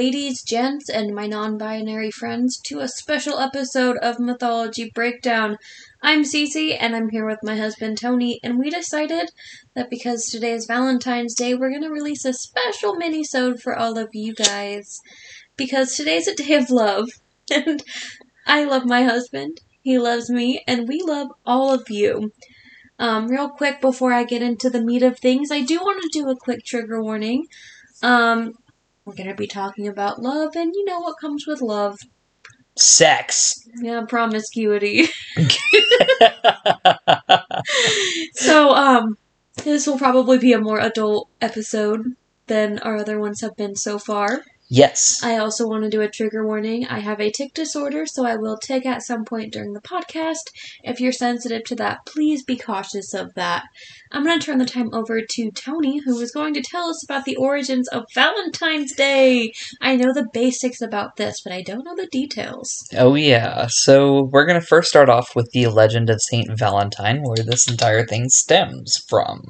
Ladies, gents, and my non binary friends, to a special episode of Mythology Breakdown. I'm Cece, and I'm here with my husband Tony, and we decided that because today is Valentine's Day, we're going to release a special mini-sode for all of you guys. Because today's a day of love, and I love my husband, he loves me, and we love all of you. Um, real quick before I get into the meat of things, I do want to do a quick trigger warning. Um, we're going to be talking about love, and you know what comes with love. Sex. Yeah, promiscuity. so, um, this will probably be a more adult episode than our other ones have been so far. Yes. I also want to do a trigger warning. I have a tick disorder, so I will tick at some point during the podcast. If you're sensitive to that, please be cautious of that. I'm going to turn the time over to Tony, who is going to tell us about the origins of Valentine's Day. I know the basics about this, but I don't know the details. Oh, yeah. So we're going to first start off with the legend of Saint Valentine, where this entire thing stems from.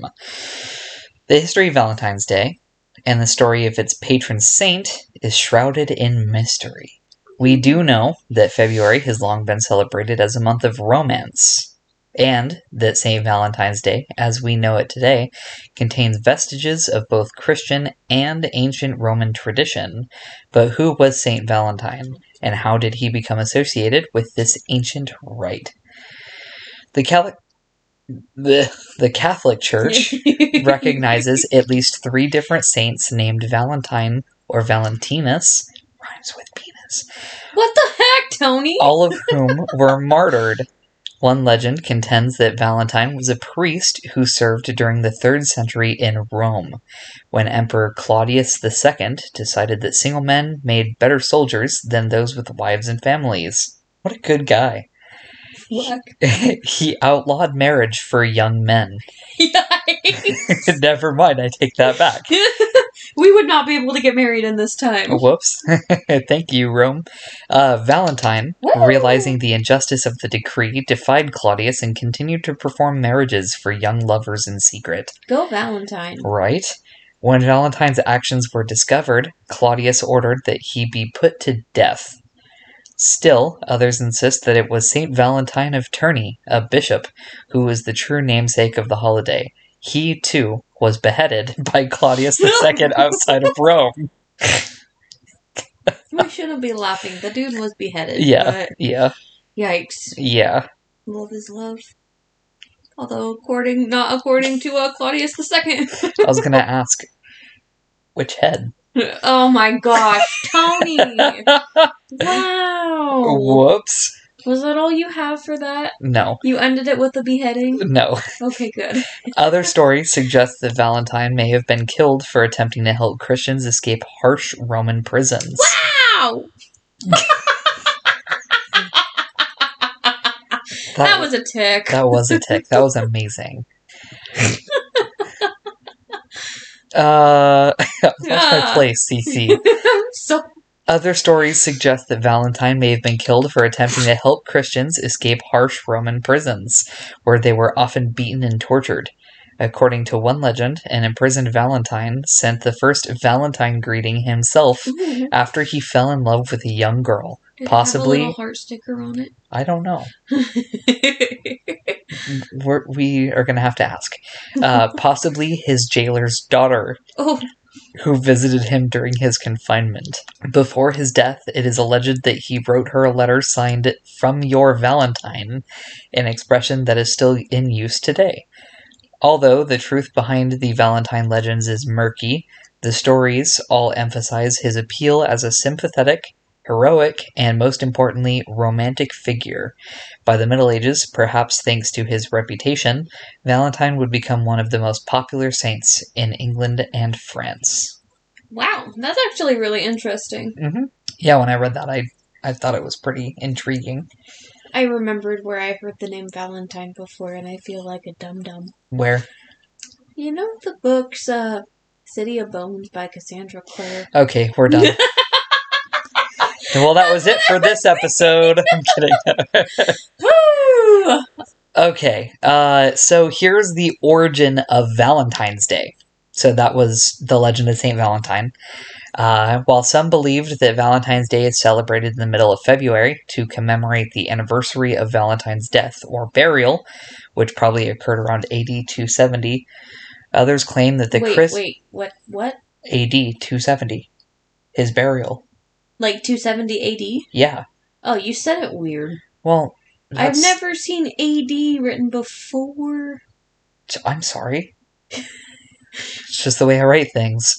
The history of Valentine's Day and the story of its patron saint is shrouded in mystery. We do know that February has long been celebrated as a month of romance, and that St. Valentine's Day, as we know it today, contains vestiges of both Christian and ancient Roman tradition. But who was St. Valentine, and how did he become associated with this ancient rite? The Catholic the, the Catholic Church recognizes at least three different saints named Valentine or Valentinus, rhymes with penis, what the heck, Tony? all of whom were martyred. One legend contends that Valentine was a priest who served during the 3rd century in Rome, when Emperor Claudius II decided that single men made better soldiers than those with wives and families. What a good guy. He outlawed marriage for young men. Yikes. Never mind, I take that back. we would not be able to get married in this time. Whoops. Thank you, Rome. Uh, Valentine, Woo! realizing the injustice of the decree, defied Claudius and continued to perform marriages for young lovers in secret. Go Valentine. Right? When Valentine's actions were discovered, Claudius ordered that he be put to death. Still, others insist that it was Saint Valentine of Terni, a bishop, who was the true namesake of the holiday. He, too, was beheaded by Claudius II outside of Rome. We shouldn't be laughing. The dude was beheaded. Yeah, yeah, yikes. yeah. Love is love. Although according not according to uh, Claudius II. I was gonna ask, which head? Oh my gosh, Tony! Wow. Whoops. Was that all you have for that? No, You ended it with a beheading? no. Okay, good. Other stories suggest that Valentine may have been killed for attempting to help Christians escape harsh Roman prisons. Wow! That was a tick. that was a tick. That was amazing. Uh, lost my place, CC. so Other stories suggest that Valentine may have been killed for attempting to help Christians escape harsh Roman prisons, where they were often beaten and tortured. According to one legend, an imprisoned Valentine sent the first Valentine greeting himself Did after he fell in love with a young girl. it Possibly- have a little heart sticker on it. I don't know. We're, we are going to have to ask. Uh, possibly his jailer's daughter, oh, who visited him during his confinement. Before his death, it is alleged that he wrote her a letter signed From Your Valentine, an expression that is still in use today. Although the truth behind the Valentine legends is murky, the stories all emphasize his appeal as a sympathetic, heroic, and most importantly, romantic figure. By the Middle Ages, perhaps thanks to his reputation, Valentine would become one of the most popular saints in England and France. wow, that's actually really interesting. hmm Yeah, when I read that, I I thought it was pretty intriguing. I remembered where I heard the name Valentine before, and I feel like a dum dum. Where You know the books, uh, City of Bones by Cassandra Clare. okay, we're done. well, that was it for this episode. I'm kidding. Woo! Okay, uh, so here's the origin of Valentine's Day. So that was the legend of Saint Valentine. Uh, while some believed that Valentine's Day is celebrated in the middle of February to commemorate the anniversary of Valentine's death or burial, which probably occurred around AD 270, others claim that the wait, Chris wait, what? What? AD 270, his burial. Like 270 AD? Yeah. Oh, you said it weird. Well, I've never seen AD written before. I'm sorry. it's just the way I write things.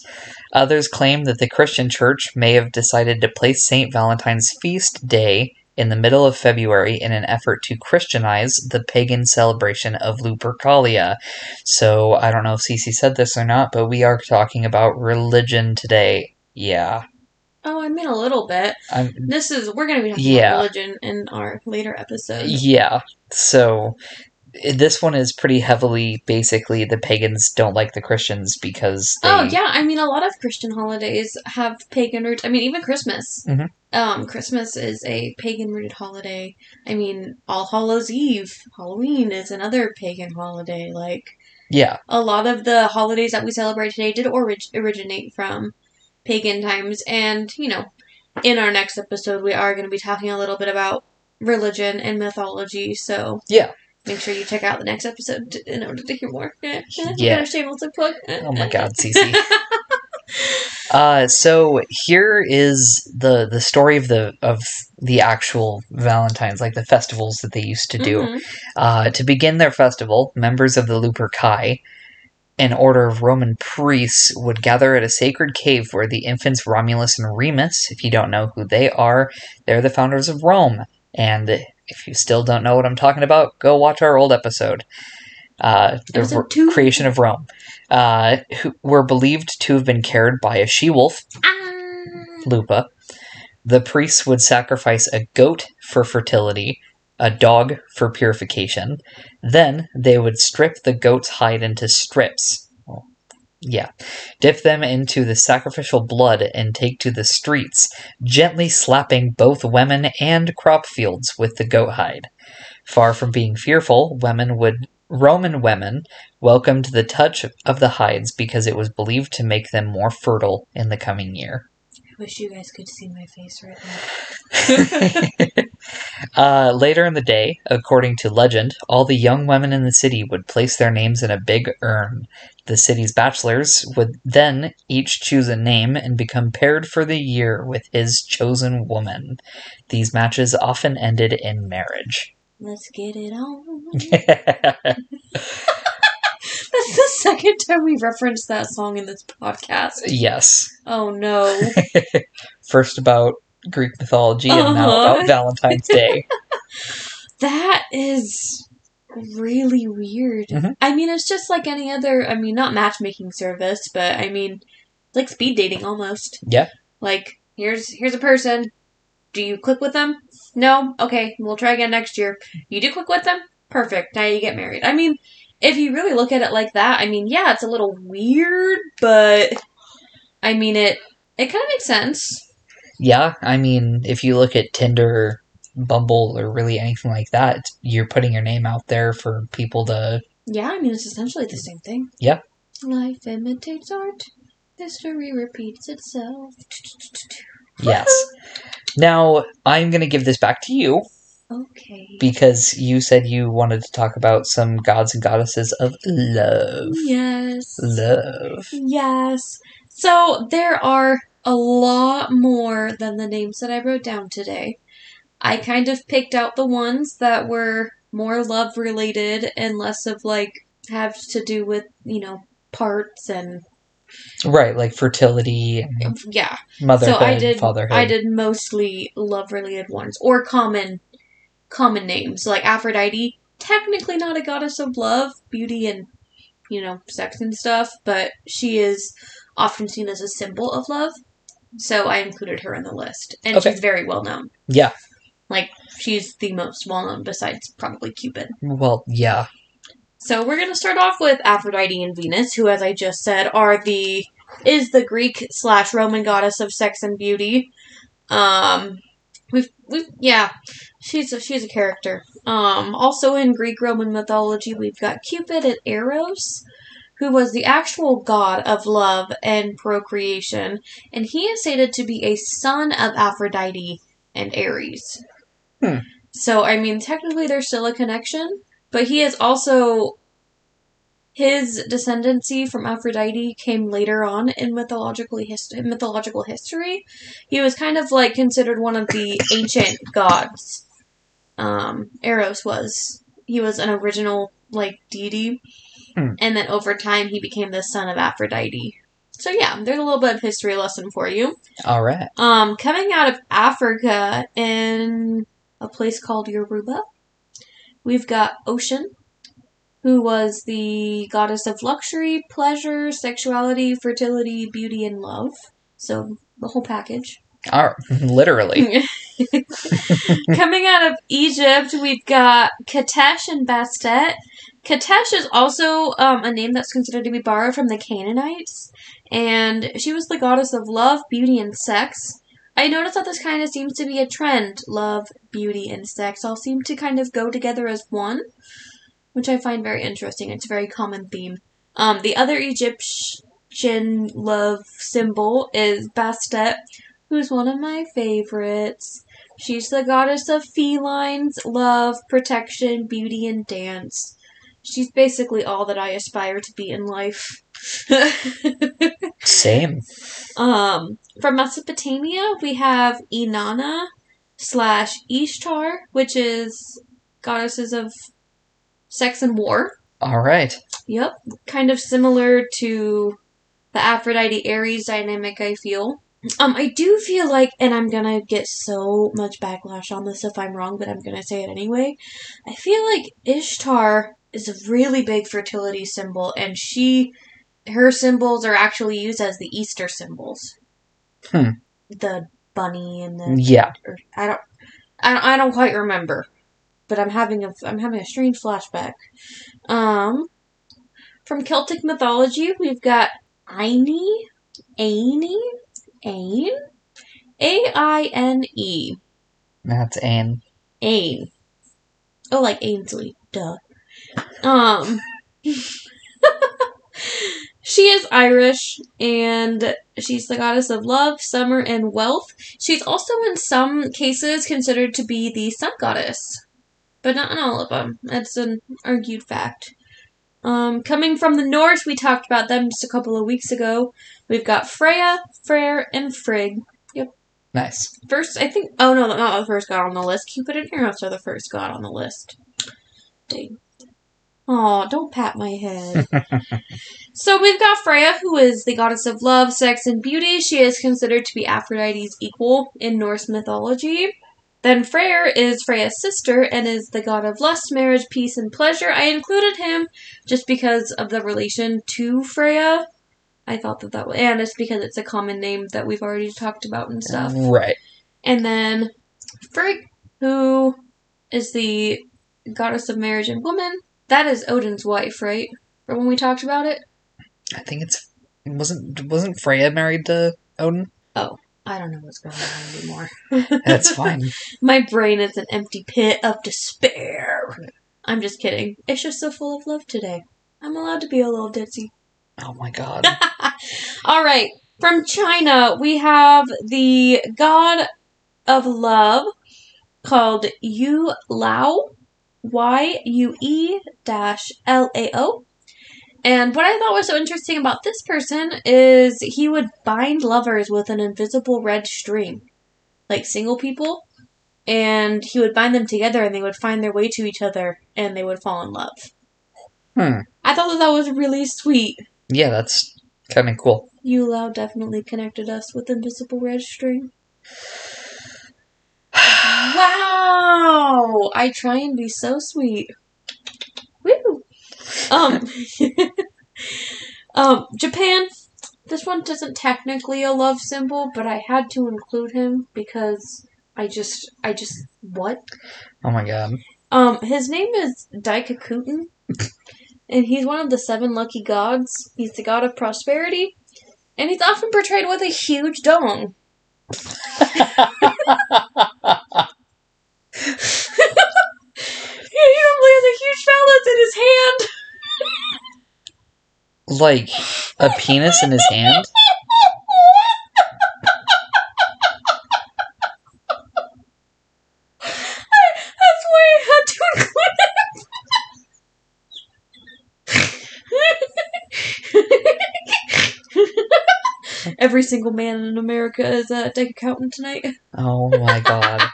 Others claim that the Christian church may have decided to place St. Valentine's feast day in the middle of February in an effort to Christianize the pagan celebration of Lupercalia. So I don't know if Cece said this or not, but we are talking about religion today. Yeah. Oh, I mean a little bit. I'm, This is we're gonna be talking Yeah. about religion in our later episode. Yeah. So this one is pretty heavily basically the pagans don't like the Christians because they Oh yeah, I mean a lot of Christian holidays have pagan roots. I mean even Christmas. Mhm. Um, Christmas is a pagan rooted holiday. I mean All Hallows Eve, Halloween is another pagan holiday. Like yeah. a lot of the holidays that we celebrate today did orig- originate from pagan times, and you know, in our next episode we are going to be talking a little bit about religion and mythology. So Yeah. Make sure you check out the next episode to, in order to hear more. Yeah. Yeah. Got a shameless plug. Oh my god, Cece. uh, so here is the the story of the of the actual Valentines, like the festivals that they used to do. Mhm. Uh, to begin their festival, members of the Luperci, an order of Roman priests, would gather at a sacred cave where the infants Romulus and Remus, if you don't know who they are, they're the founders of Rome. And if you still don't know what I'm talking about, go watch our old episode. Uh, the creation of Rome, uh, who were believed to have been carried by a she wolf, Ah. Lupa. The priests would sacrifice a goat for fertility, a dog for purification. Then they would strip the goat's hide into strips. Well, yeah. Dip them into the sacrificial blood and take to the streets, gently slapping both women and crop fields with the goat hide. Far from being fearful, women would Roman women welcomed the touch of the hides because it was believed to make them more fertile in the coming year. I wish you guys could see my face right now. uh, later in the day, according to legend, all the young women in the city would place their names in a big urn. The city's bachelors would then each choose a name and become paired for the year with his chosen woman. These matches often ended in marriage. Let's get it on. That's the second time we referenced that song in this podcast. yes. Oh no. First about Greek mythology and now Uh-huh. about Valentine's Day. That is really weird. Mhm. I mean, it's just like any other, I mean, not matchmaking service, but I mean, like speed dating almost. Yeah. Like, here's here's a person. Do you click with them? No? Okay, we'll try again next year. You do click with them? Perfect. Now you get married. I mean, if you really look at it like that, I mean, yeah, it's a little weird, but I mean it it kind of makes sense. Yeah, I mean, if you look at Tinder, Bumble, or really anything like that, you're putting your name out there for people to. Yeah, I mean, it's essentially the same thing. Yeah. Life imitates art. History repeats itself. Yes. Now, I'm going to give this back to you Okay. because you said you wanted to talk about some gods and goddesses of love. Yes. Love. Yes. So there are a lot more than the names that I wrote down today. I kind of picked out the ones that were more love related and less of like have to do with, you know, parts and Right, like fertility and yeah. motherhood, so I did fatherhood. I did mostly love related ones or common common names like Aphrodite, technically not a goddess of love, beauty and you know, sex and stuff, but she is often seen as a symbol of love. So I included her in the list. And Okay. she's very well known. Yeah. Like she's the most well known besides probably Cupid. Well, yeah. So we're gonna start off with Aphrodite and Venus, who, as I just said, are the is the Greek slash Roman goddess of sex and beauty. Um, we've we've yeah, she's a she's a character. Um, also in Greek Roman mythology, we've got Cupid and Eros, who was the actual god of love and procreation, and he is stated to be a son of Aphrodite and Ares. Hmm. So, I mean, technically there's still a connection, but he is also. His descendancy from Aphrodite came later on in mythological, hist- mythological history. He was kind of like considered one of the ancient gods. Um, Eros was. He was an original like deity, Hmm. and then over time he became the son of Aphrodite. So yeah, there's a little bit of history lesson for you. All right. Um, coming out of Africa in a place called Yoruba, we've got Oshun, who was the goddess of luxury, pleasure, sexuality, fertility, beauty, and love. So the whole package. Right. Literally. Coming out of Egypt, we've got Katesh and Bastet. Katesh is also um, a name that's considered to be borrowed from the Canaanites, and she was the goddess of love, beauty, and sex. I noticed that this kind of seems to be a trend. Love, beauty, and sex all seem to kind of go together as one, which I find very interesting. It's a very common theme. Um, the other Egyptian love symbol is Bastet, who's one of my favorites. She's the goddess of felines, love, protection, beauty, and dance. She's basically all that I aspire to be in life. Same. um, from Mesopotamia, we have Inanna slash Ishtar, which is goddesses of sex and war. All right. Yep, kind of similar to the Aphrodite Ares dynamic, I feel. Um, I do feel like, and I'm gonna get so much backlash on this if I'm wrong, but I'm gonna say it anyway. I feel like Ishtar is a really big fertility symbol, and she, her symbols are actually used as the Easter symbols. Hmm. The bunny and the Yeah. or I don't, I don't, I don't quite remember, but I'm having a, I'm having a strange flashback. Um, from Celtic mythology, we've got Aine, Aine, Aine, A I N E, That's Anne. Aine. Oh, like Ainsley, duh. Um, she is Irish and she's the goddess of love, summer, and wealth. She's also, in some cases, considered to be the sun goddess, but not in all of them. That's an argued fact. Um, coming from the north, we talked about them just a couple of weeks ago. We've got Freya, Freyr, and Frigg. Yep. Nice. First, I think. Oh no, not the first god on the list. Cupid and Eros are the first god on the list. Dang. Aw, don't pat my head. so we've got Freya, who is the goddess of love, sex, and beauty. She is considered to be Aphrodite's equal in Norse mythology. Then Freyr is Freya's sister and is the god of lust, marriage, peace, and pleasure. I included him just because of the relation to Freya. I thought that that was, and it's because it's a common name that we've already talked about and stuff. Right. And then Frigg, who is the goddess of marriage and woman. That is Odin's wife, right? From when we talked about it? I think it's wasn't wasn't Freya married to Odin? Oh, I don't know what's going on anymore. That's fine. My brain is an empty pit of despair. I'm just kidding. It's just so full of love today. I'm allowed to be a little ditzy. Oh my god. All right. From China, we have the god of love called Yue Lao, Y U E dash L A O. And what I thought was so interesting about this person is he would bind lovers with an invisible red string, like single people, and he would bind them together and they would find their way to each other and they would fall in love. Hmm. I thought that, that was really sweet. Yeah, that's kind of cool. Yulao definitely connected us with invisible red string. Wow! I try and be so sweet. Woo! Um, um, Japan. This one doesn't technically a love symbol, but I had to include him because I just, I just, what? Oh my god. Um, his name is Daikokuten, and he's one of the seven lucky gods. He's the god of prosperity, and he's often portrayed with a huge dong. he normally has a huge phallus in his hand. like a penis in his hand? That's why I had to include it. Every single man in America is a dick accountant tonight. Oh my god.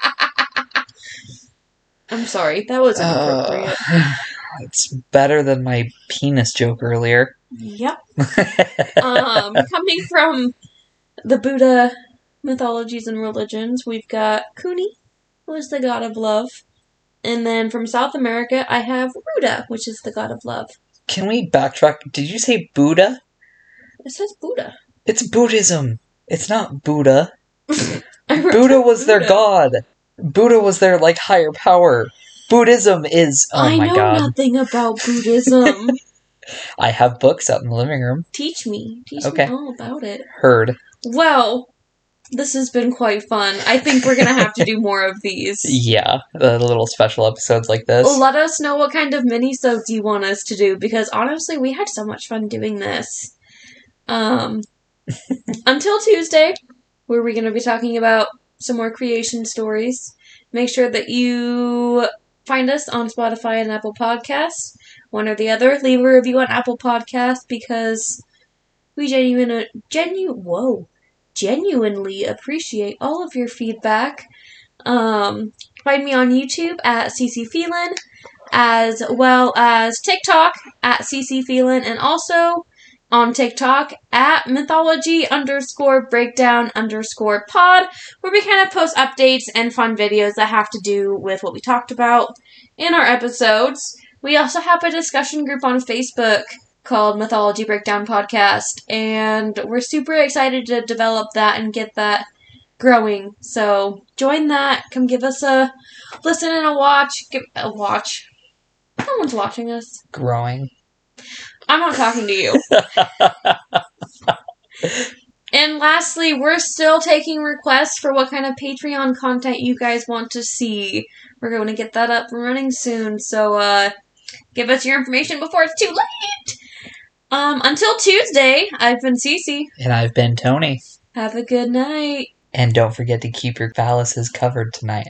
I'm sorry, that was inappropriate. Uh, it's better than my penis joke earlier. Yep. Um, coming from the Buddha mythologies and religions, we've got Kuni, who is the god of love. And then from South America, I have Ruda, which is the god of love. Can we backtrack? Did you say Buddha? It says Buddha. It's Buddhism. It's not Buddha. Buddha was their god. Buddha was their like higher power. Buddhism is oh I my know god. nothing about Buddhism. I have books out in the living room. Teach me. Teach Okay. me all about it. Heard. Well, this has been quite fun. I think we're gonna have to do more of these. Yeah, the little special episodes like this. Let us know what kind of mini-sodes you want us to do because honestly, we had so much fun doing this. Um, until Tuesday, where we're going to be talking about some more creation stories. Make sure that you find us on Spotify and Apple Podcasts, one or the other. Leave a review on Apple Podcasts because we genuine, genu, whoa, genuinely appreciate all of your feedback. Um, find me on YouTube at CC Phelan, as well as TikTok at CC Phelan, and also on TikTok at mythology underscore breakdown underscore pod, where we kind of post updates and fun videos that have to do with what we talked about in our episodes. We also have a discussion group on Facebook called Mythology Breakdown Podcast, and we're super excited to develop that and get that growing. So join that. Come give us a listen and a watch. Give a watch. No one's watching us. Growing. I'm not talking to you. and lastly, we're still taking requests for what kind of Patreon content you guys want to see. We're going to get that up and running soon, so uh, give us your information before it's too late. Um, until Tuesday, I've been Cece. And I've been Tony. Have a good night. And don't forget to keep your phalluses covered tonight.